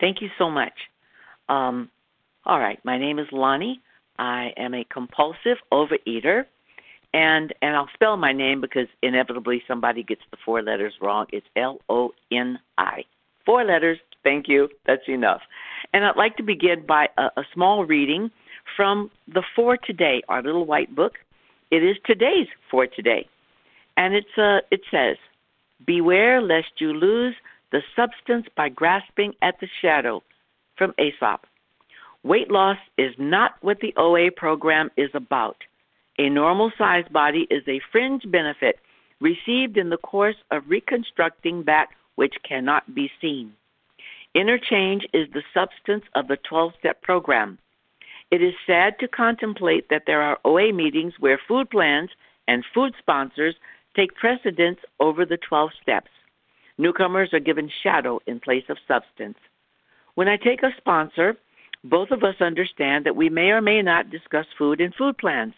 Thank you so much. Um, all right, my name is Loni. I am a compulsive overeater, and and I'll spell my name because inevitably somebody gets the four letters wrong. It's L O N I. Four letters. Thank you. That's enough. And I'd like to begin by a, a small reading from the For Today, our little white book. It is today's For Today, and it's uh, it says, "Beware lest you lose the substance by grasping at the shadow." From Aesop. Weight loss is not what the OA program is about. A normal sized body is a fringe benefit received in the course of reconstructing that which cannot be seen. Interchange is the substance of the 12 step program. It is sad to contemplate that there are OA meetings where food plans and food sponsors take precedence over the 12 steps. Newcomers are given shadow in place of substance. When I take a sponsor, both of us understand that we may or may not discuss food and food plans.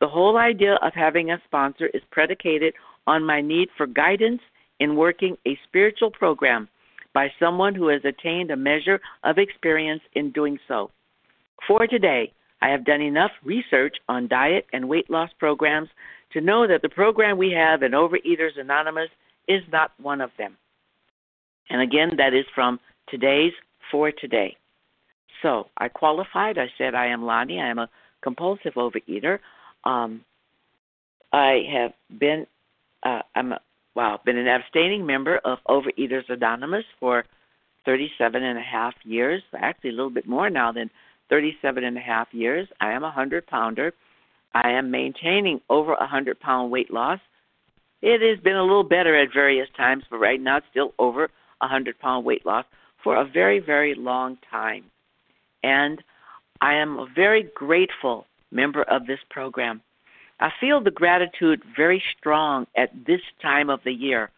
The whole idea of having a sponsor is predicated on my need for guidance in working a spiritual program by someone who has attained a measure of experience in doing so. For today, I have done enough research on diet and weight loss programs to know that the program we have in Overeaters Anonymous is not one of them. And again, that is from today's For Today. So I qualified. I said I am Loni. I am a compulsive overeater. Um, I have been uh, I'm a, wow been an abstaining member of Overeaters Anonymous for 37 and a half years. Actually, a little bit more now than 37 and a half years. I am a hundred pounder. I am maintaining over a hundred pound weight loss. It has been a little better at various times, but right now it's still over a hundred pound weight loss for a very very long time. And I am a very grateful member of this program. I feel the gratitude very strong at this time of the year,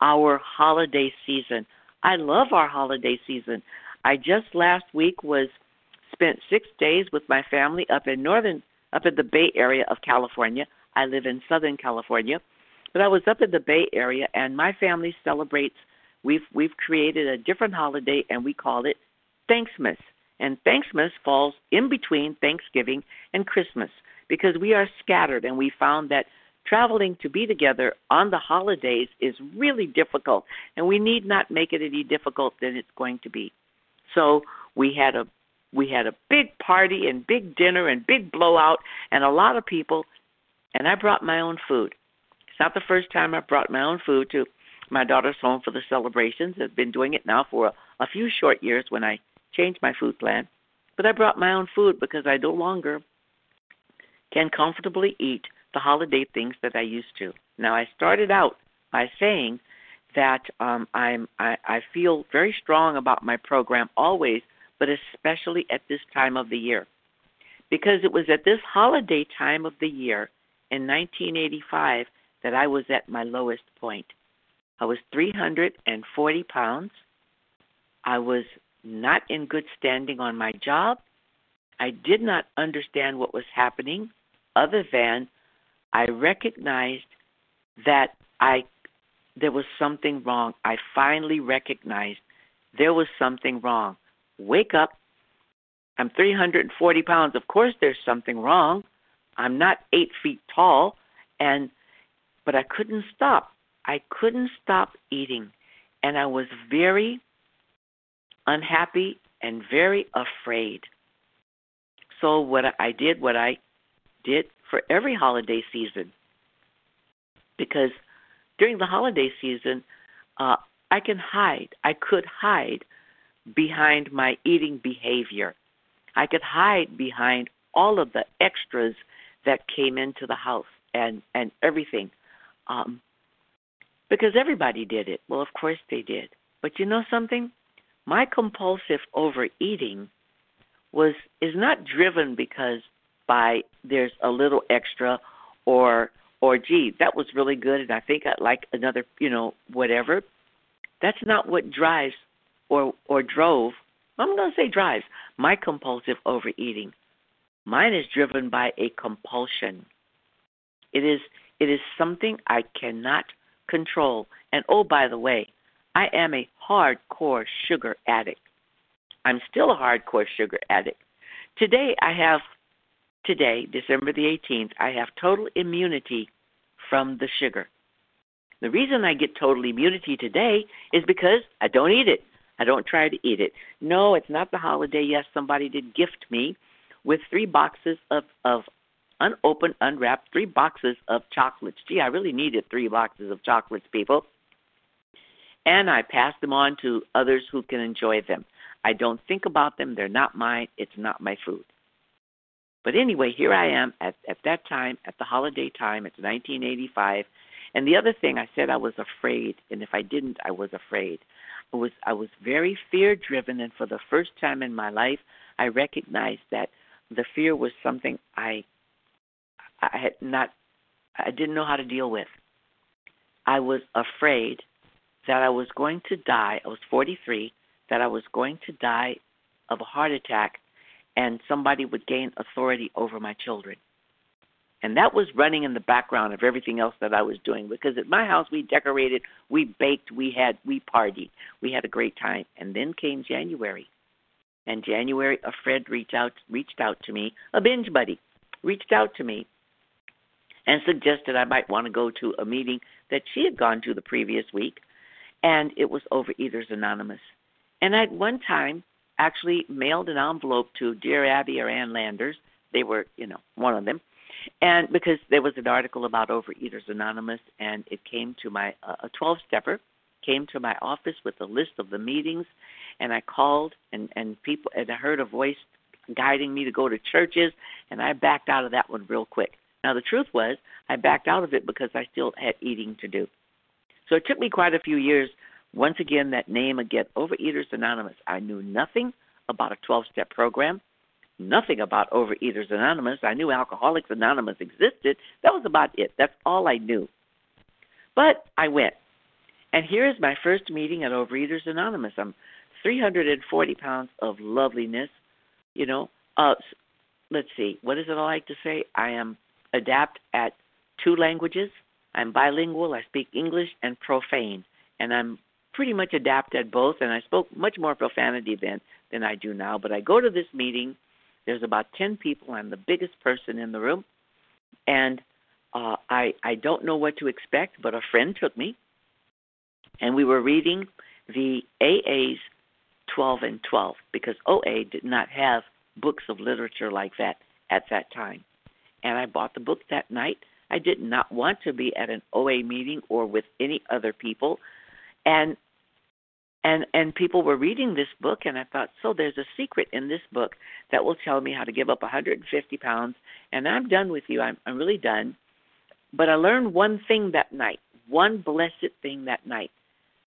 our holiday season. I love our holiday season. I just last week was spent 6 days with my family up in northern up in the Bay Area of California. I live in Southern California, but I was up in the Bay Area and my family celebrates we've we've created a different holiday and we call it Thanksmas. And Thanksmas falls in between Thanksgiving and Christmas because we are scattered and we found that traveling to be together on the holidays is really difficult and we need not make it any difficult than it's going to be. So we had a we had a big party and big dinner and big blowout and a lot of people and I brought my own food. It's not the first time I brought my own food to my daughter's home for the celebrations. I've been doing it now for a, a few short years when I changed my food plan, but I brought my own food because I no longer can comfortably eat the holiday things that I used to. Now I started out by saying that um, I'm I, I feel very strong about my program always, but especially at this time of the year, because it was at this holiday time of the year in 1985 that I was at my lowest point. I was 340 pounds. I was not in good standing on my job. I did not understand what was happening other than I recognized that I there was something wrong. I finally recognized there was something wrong. Wake up. I'm 340 pounds. Of course, there's something wrong. I'm not eight feet tall, and but I couldn't stop. I couldn't stop eating, and I was very unhappy, and very afraid. So what I did, what I did for every holiday season, because during the holiday season, uh, I can hide. I could hide behind my eating behavior. I could hide behind all of the extras that came into the house and and everything, um, because everybody did it. Well, of course they did. But you know something? my compulsive overeating was is not driven because by there's a little extra or or gee that was really good and I think I'd like another you know whatever that's not what drives or or drove I'm going to say drives my compulsive overeating mine is driven by a compulsion it is it is something I cannot control and oh by the way I am a hardcore sugar addict. I'm still a hardcore sugar addict. Today I have today, December the 18th, I have total immunity from the sugar. The reason I get total immunity today is because I don't eat it. I don't try to eat it. No, it's not the holiday. Yes, somebody did gift me with three boxes of, of unopened, unwrapped, three boxes of chocolates. Gee, I really needed three boxes of chocolates, people. And I pass them on to others who can enjoy them. I don't think about them. They're not mine. It's not my food. But anyway, here I am at, at that time, at the holiday time. It's 1985. And the other thing I said I was afraid, and if I didn't, I was afraid. I was I was very fear driven, and for the first time in my life, I recognized that the fear was something I I had not I didn't know how to deal with. I was afraid that I was going to die. I was 43 that I was going to die of a heart attack and somebody would gain authority over my children. And that was running in the background of everything else that I was doing because at my house we decorated, we baked, we had we partied. We had a great time. And then came January. And January a friend reached out reached out to me, a binge buddy, reached out to me and suggested I might want to go to a meeting that she had gone to the previous week and it was Overeaters Anonymous. And at one time actually mailed an envelope to Dear Abby or Ann Landers. They were, you know, one of them. And because there was an article about Overeaters Anonymous, and it came to my uh, a 12 stepper came to my office with a list of the meetings, and I called and and people and I heard a voice guiding me to go to churches, and I backed out of that one real quick. Now the truth was I backed out of it because I still had eating to do. So it took me quite a few years once again, that name again, Overeaters Anonymous. I knew nothing about a 12 step program, nothing about Overeaters Anonymous. I knew Alcoholics Anonymous existed. That was about it. That's all I knew. But I went. And here is my first meeting at Overeaters Anonymous. I'm 340 pounds of loveliness. You know, uh, let's see, what is it I like to say? I am adept at two languages. I'm bilingual. I speak English and profane, and I'm pretty much adapted both, and I spoke much more profanity then than I do now. But I go to this meeting. There's about ten people. I'm the biggest person in the room, and uh, I I don't know what to expect. But a friend took me, and we were reading the AA's 12 and 12 because OA did not have books of literature like that at that time. And I bought the book that night. I did not want to be at an OA meeting or with any other people. And and and people were reading this book and i thought so there's a secret in this book that will tell me how to give up 150 pounds and i'm done with you. I'm i'm really done. But i learned one thing that night one blessed thing that night.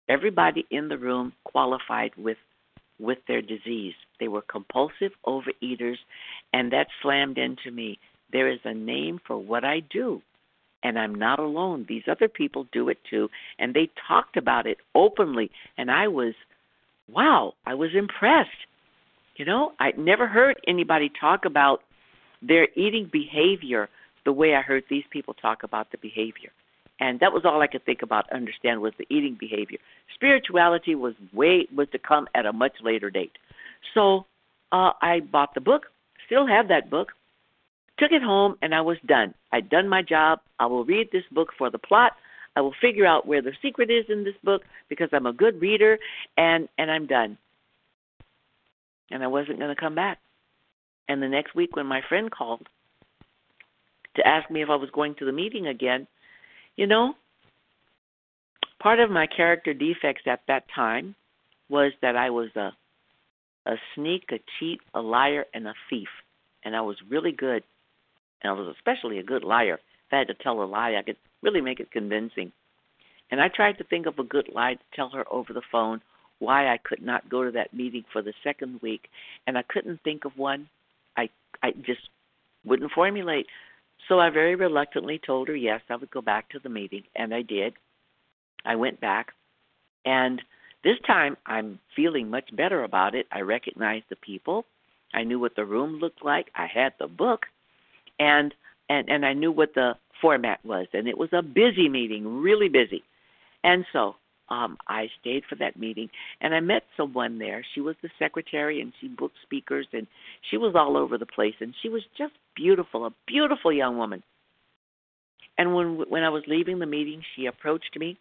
Everybody in the room qualified with with their disease. They were compulsive overeaters and that slammed into me there is a name for what i do and I'm not alone. These other people do it too, and they talked about it openly, and I was, wow, I was impressed. You know, I'd never heard anybody talk about their eating behavior the way I heard these people talk about the behavior. And that was all I could think about, understand was the eating behavior. Spirituality was way was to come at a much later date. So uh, I bought the book, still have that book, Took it home and I was done. I'd done my job. I will read this book for the plot. I will figure out where the secret is in this book because I'm a good reader and and I'm done. And I wasn't going to come back. And the next week when my friend called to ask me if I was going to the meeting again, you know, part of my character defects at that time was that I was a a sneak, a cheat, a liar, and a thief. And I was really good and I was especially a good liar. If I had to tell a lie, I could really make it convincing. And I tried to think of a good lie to tell her over the phone why I could not go to that meeting for the second week, and I couldn't think of one. I I just wouldn't formulate. So I very reluctantly told her yes, I would go back to the meeting, and I did. I went back, and this time I'm feeling much better about it. I recognized the people. I knew what the room looked like. I had the book and and and I knew what the format was, and it was a busy meeting, really busy. And so um, I stayed for that meeting and I met someone there. She was the secretary and she booked speakers and she was all over the place and she was just beautiful, a beautiful young woman. And when when I was leaving the meeting, she approached me.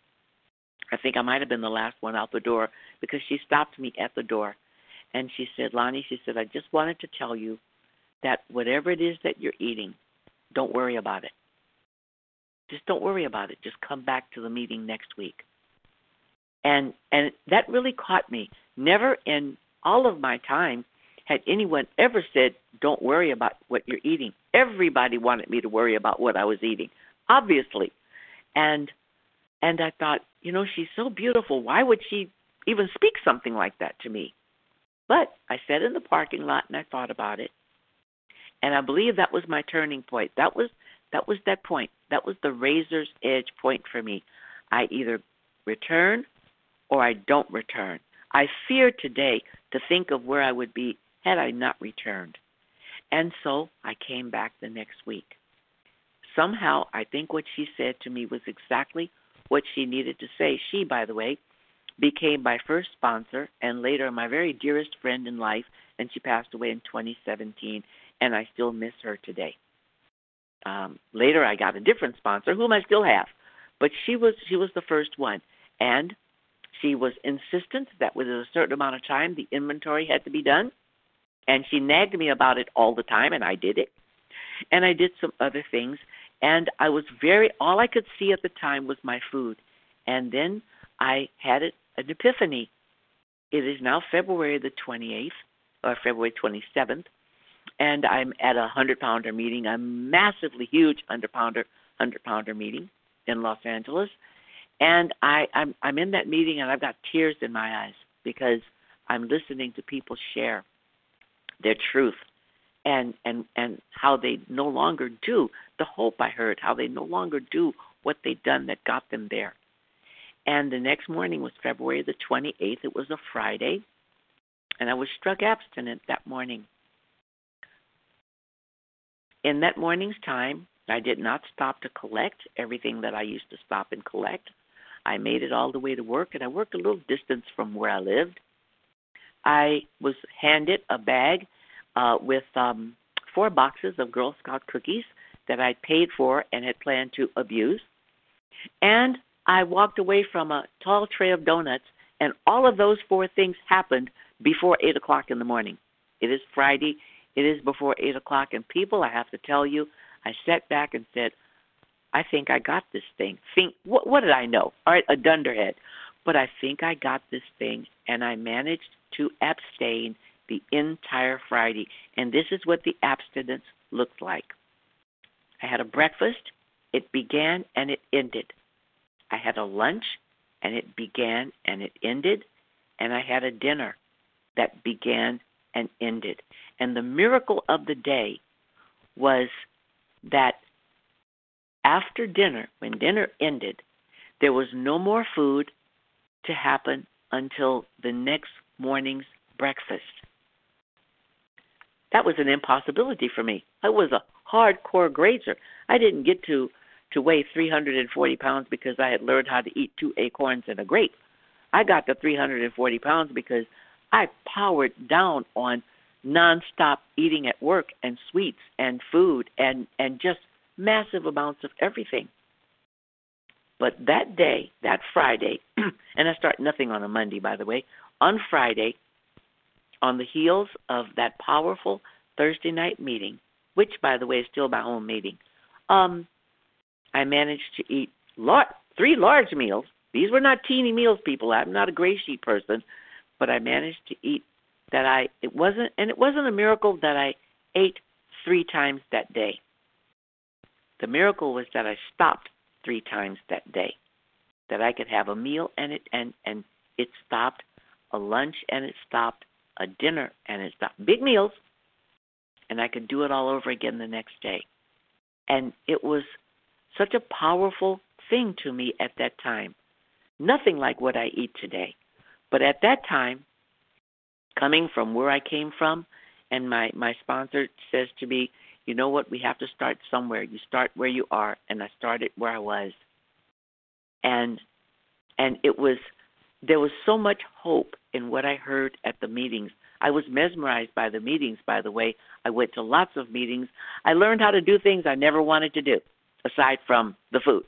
I think I might have been the last one out the door because she stopped me at the door and she said, Loni, she said, I just wanted to tell you that whatever it is that you're eating, don't worry about it. Just don't worry about it. Just come back to the meeting next week. And and that really caught me. Never in all of my time had anyone ever said, "Don't worry about what you're eating." Everybody wanted me to worry about what I was eating, obviously. And and I thought, you know, she's so beautiful. Why would she even speak something like that to me? But I sat in the parking lot and I thought about it. And I believe that was my turning point. That was that was that point. That was the razor's edge point for me. I either return or I don't return. I fear today to think of where I would be had I not returned. And so I came back the next week. Somehow, I think what she said to me was exactly what she needed to say. She, by the way, became my first sponsor and later my very dearest friend in life, and she passed away in 2017, and I still miss her today. Um, later, I got a different sponsor, whom I still have, but she was she was the first one, and she was insistent that within a certain amount of time the inventory had to be done, and she nagged me about it all the time, and I did it, and I did some other things, and I was very all I could see at the time was my food, and then I had an epiphany. It is now February the 28th or February 27th, and I'm at a hundred pounder meeting, a massively huge hundred pounder hundred pounder meeting in Los Angeles, and I I'm I'm in that meeting and I've got tears in my eyes because I'm listening to people share their truth and and and how they no longer do the hope I heard, how they no longer do what they'd done that got them there. And the next morning was February the 28th. It was a Friday, and I was struck abstinent that morning. In that morning's time, I did not stop to collect everything that I used to stop and collect. I made it all the way to work, and I worked a little distance from where I lived. I was handed a bag uh, with um, four boxes of Girl Scout cookies that I'd paid for and had planned to abuse. And I walked away from a tall tray of donuts, and all of those four things happened before 8 o'clock in the morning. It is Friday. It is before 8 o'clock. And people, I have to tell you, I sat back and said, I think I got this thing. Think what what did I know? All right, a dunderhead. But I think I got this thing and I managed to abstain the entire Friday. And this is what the abstinence looked like. I had a breakfast, it began and it ended. I had a lunch and it began and it ended. And I had a dinner that began and ended. And the miracle of the day was that after dinner, when dinner ended, there was no more food to happen until the next morning's breakfast. That was an impossibility for me. I was a hardcore grazer. I didn't get to to weigh 340 pounds because I had learned how to eat two acorns and a grape. I got to 340 pounds because I powered down on nonstop eating at work and sweets and food and and just massive amounts of everything. But that day, that Friday, and I start nothing on a Monday, by the way, on Friday, on the heels of that powerful Thursday night meeting, which, by the way, is still my own meeting, um, I managed to eat lar- three large meals. These were not teeny meals, people. I'm not a gray sheet person, but I managed to eat that I. It wasn't, and it wasn't a miracle that I ate three times that day. The miracle was that I stopped three times that day. That I could have a meal and it and and it stopped, a lunch and it stopped, a dinner and it stopped. Big meals, and I could do it all over again the next day. And it was such a powerful thing to me at that time. Nothing like what I eat today. But at that time, coming from where I came from, and my, my sponsor says to me, you know what, we have to start somewhere. You start where you are, and I started where I was. And and it was there was so much hope in what I heard at the meetings. I was mesmerized by the meetings, by the way. I went to lots of meetings. I learned how to do things I never wanted to do, aside from the food.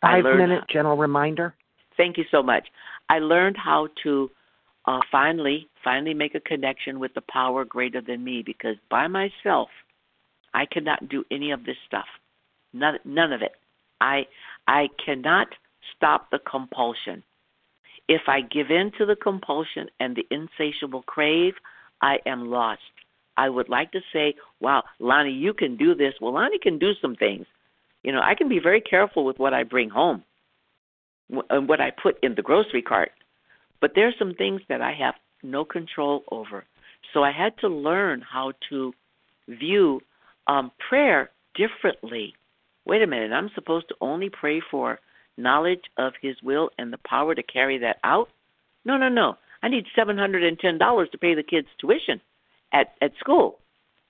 Five minute how, general reminder. Thank you so much. I learned how to uh, finally, finally make a connection with the power greater than me because by myself, I cannot do any of this stuff. None, none of it. I, I cannot stop the compulsion. If I give in to the compulsion and the insatiable crave, I am lost. I would like to say, wow, Loni, you can do this. Well, Loni can do some things. You know, I can be very careful with what I bring home and what I put in the grocery cart. But there are some things that I have no control over. So I had to learn how to view um, prayer differently. Wait a minute, I'm supposed to only pray for knowledge of His will and the power to carry that out? No, no, no. I need $710 to pay the kids' tuition at, at school.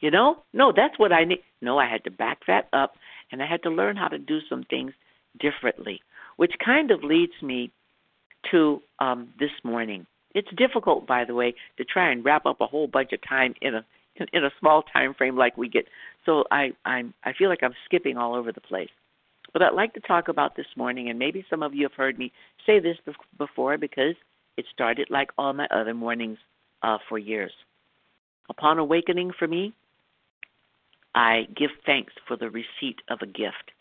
You know? No, that's what I need. No, I had to back that up and I had to learn how to do some things differently, which kind of leads me to um, this morning. It's difficult, by the way, to try and wrap up a whole bunch of time in a in a small time frame like we get. So I I'm I feel like I'm skipping all over the place. But I'd like to talk about this morning, and maybe some of you have heard me say this before because it started like all my other mornings uh, for years. Upon awakening for me, I give thanks for the receipt of a gift.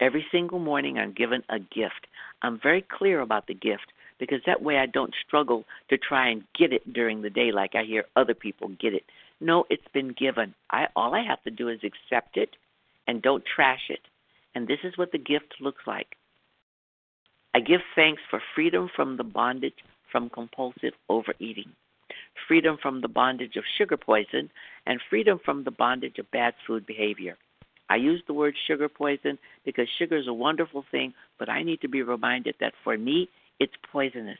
Every single morning, I'm given a gift. I'm very clear about the gift because that way I don't struggle to try and get it during the day like I hear other people get it. No, it's been given. I all I have to do is accept it and don't trash it. And this is what the gift looks like. I give thanks for freedom from the bondage from compulsive overeating, freedom from the bondage of sugar poison, and freedom from the bondage of bad food behavior. I use the word sugar poison because sugar is a wonderful thing, but I need to be reminded that for me, it's poisonous.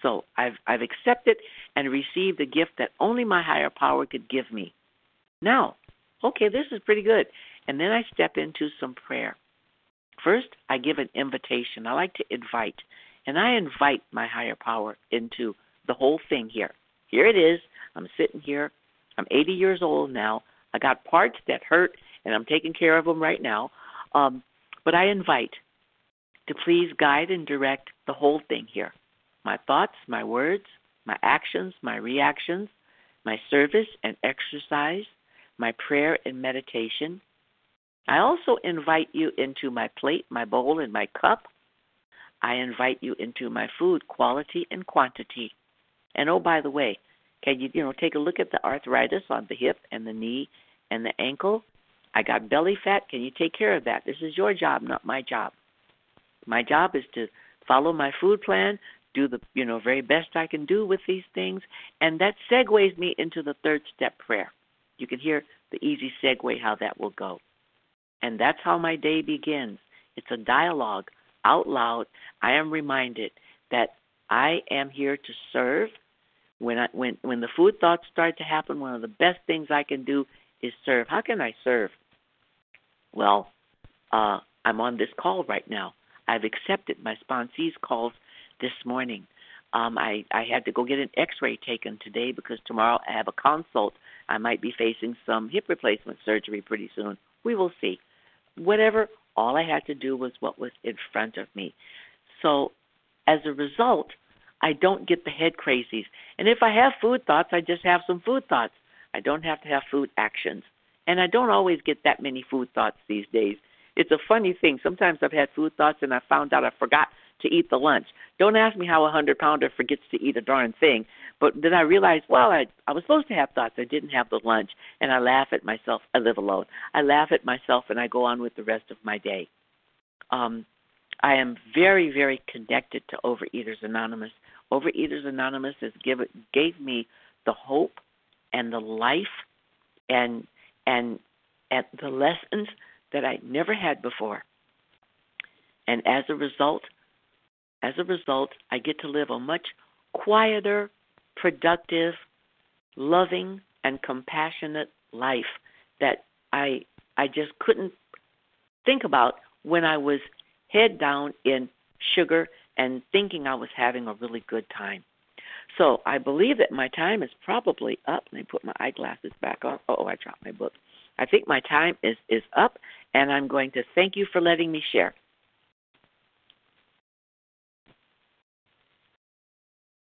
So I've I've accepted and received a gift that only my higher power could give me. Now, okay, this is pretty good. And then I step into some prayer. First, I give an invitation. I like to invite. And I invite my higher power into the whole thing here. Here it is. I'm sitting here. I'm 80 years old now. I got parts that hurt, and I'm taking care of them right now. Um, but I invite to please guide and direct the whole thing here my thoughts, my words, my actions, my reactions, my service and exercise, my prayer and meditation. I also invite you into my plate, my bowl, and my cup. I invite you into my food quality and quantity. And oh, by the way, can you you know take a look at the arthritis on the hip and the knee and the ankle? I got belly fat. Can you take care of that? This is your job, not my job. My job is to follow my food plan, do the you know very best I can do with these things, and that segues me into the third step prayer. You can hear the easy segue how that will go. And that's how my day begins. It's a dialogue out loud. I am reminded that I am here to serve. When I when when the food thoughts start to happen, one of the best things I can do is serve. How can I serve? Well, uh, I'm on this call right now. I've accepted my sponsee's calls this morning. Um, I, I had to go get an x ray taken today because tomorrow I have a consult. I might be facing some hip replacement surgery pretty soon. We will see. Whatever, all I had to do was what was in front of me. So as a result, I don't get the head crazies. And if I have food thoughts, I just have some food thoughts. I don't have to have food actions. And I don't always get that many food thoughts these days. It's a funny thing. Sometimes I've had food thoughts and I found out I forgot to eat the lunch. Don't ask me how a hundred pounder forgets to eat a darn thing. But then I realized, well, I I was supposed to have thoughts. I didn't have the lunch, and I laugh at myself. I live alone. I laugh at myself, and I go on with the rest of my day. Um, I am very, very connected to Overeaters Anonymous. Overeaters Anonymous has given gave me the hope and the life and and at the lessons that I never had before. And as a result, as a result, I get to live a much quieter, productive, loving, and compassionate life that I I just couldn't think about when I was head down in sugar and thinking I was having a really good time. So I believe that my time is probably up. Let me put my eyeglasses back on. Oh, I dropped my book. I think my time is is up, and I'm going to thank you for letting me share.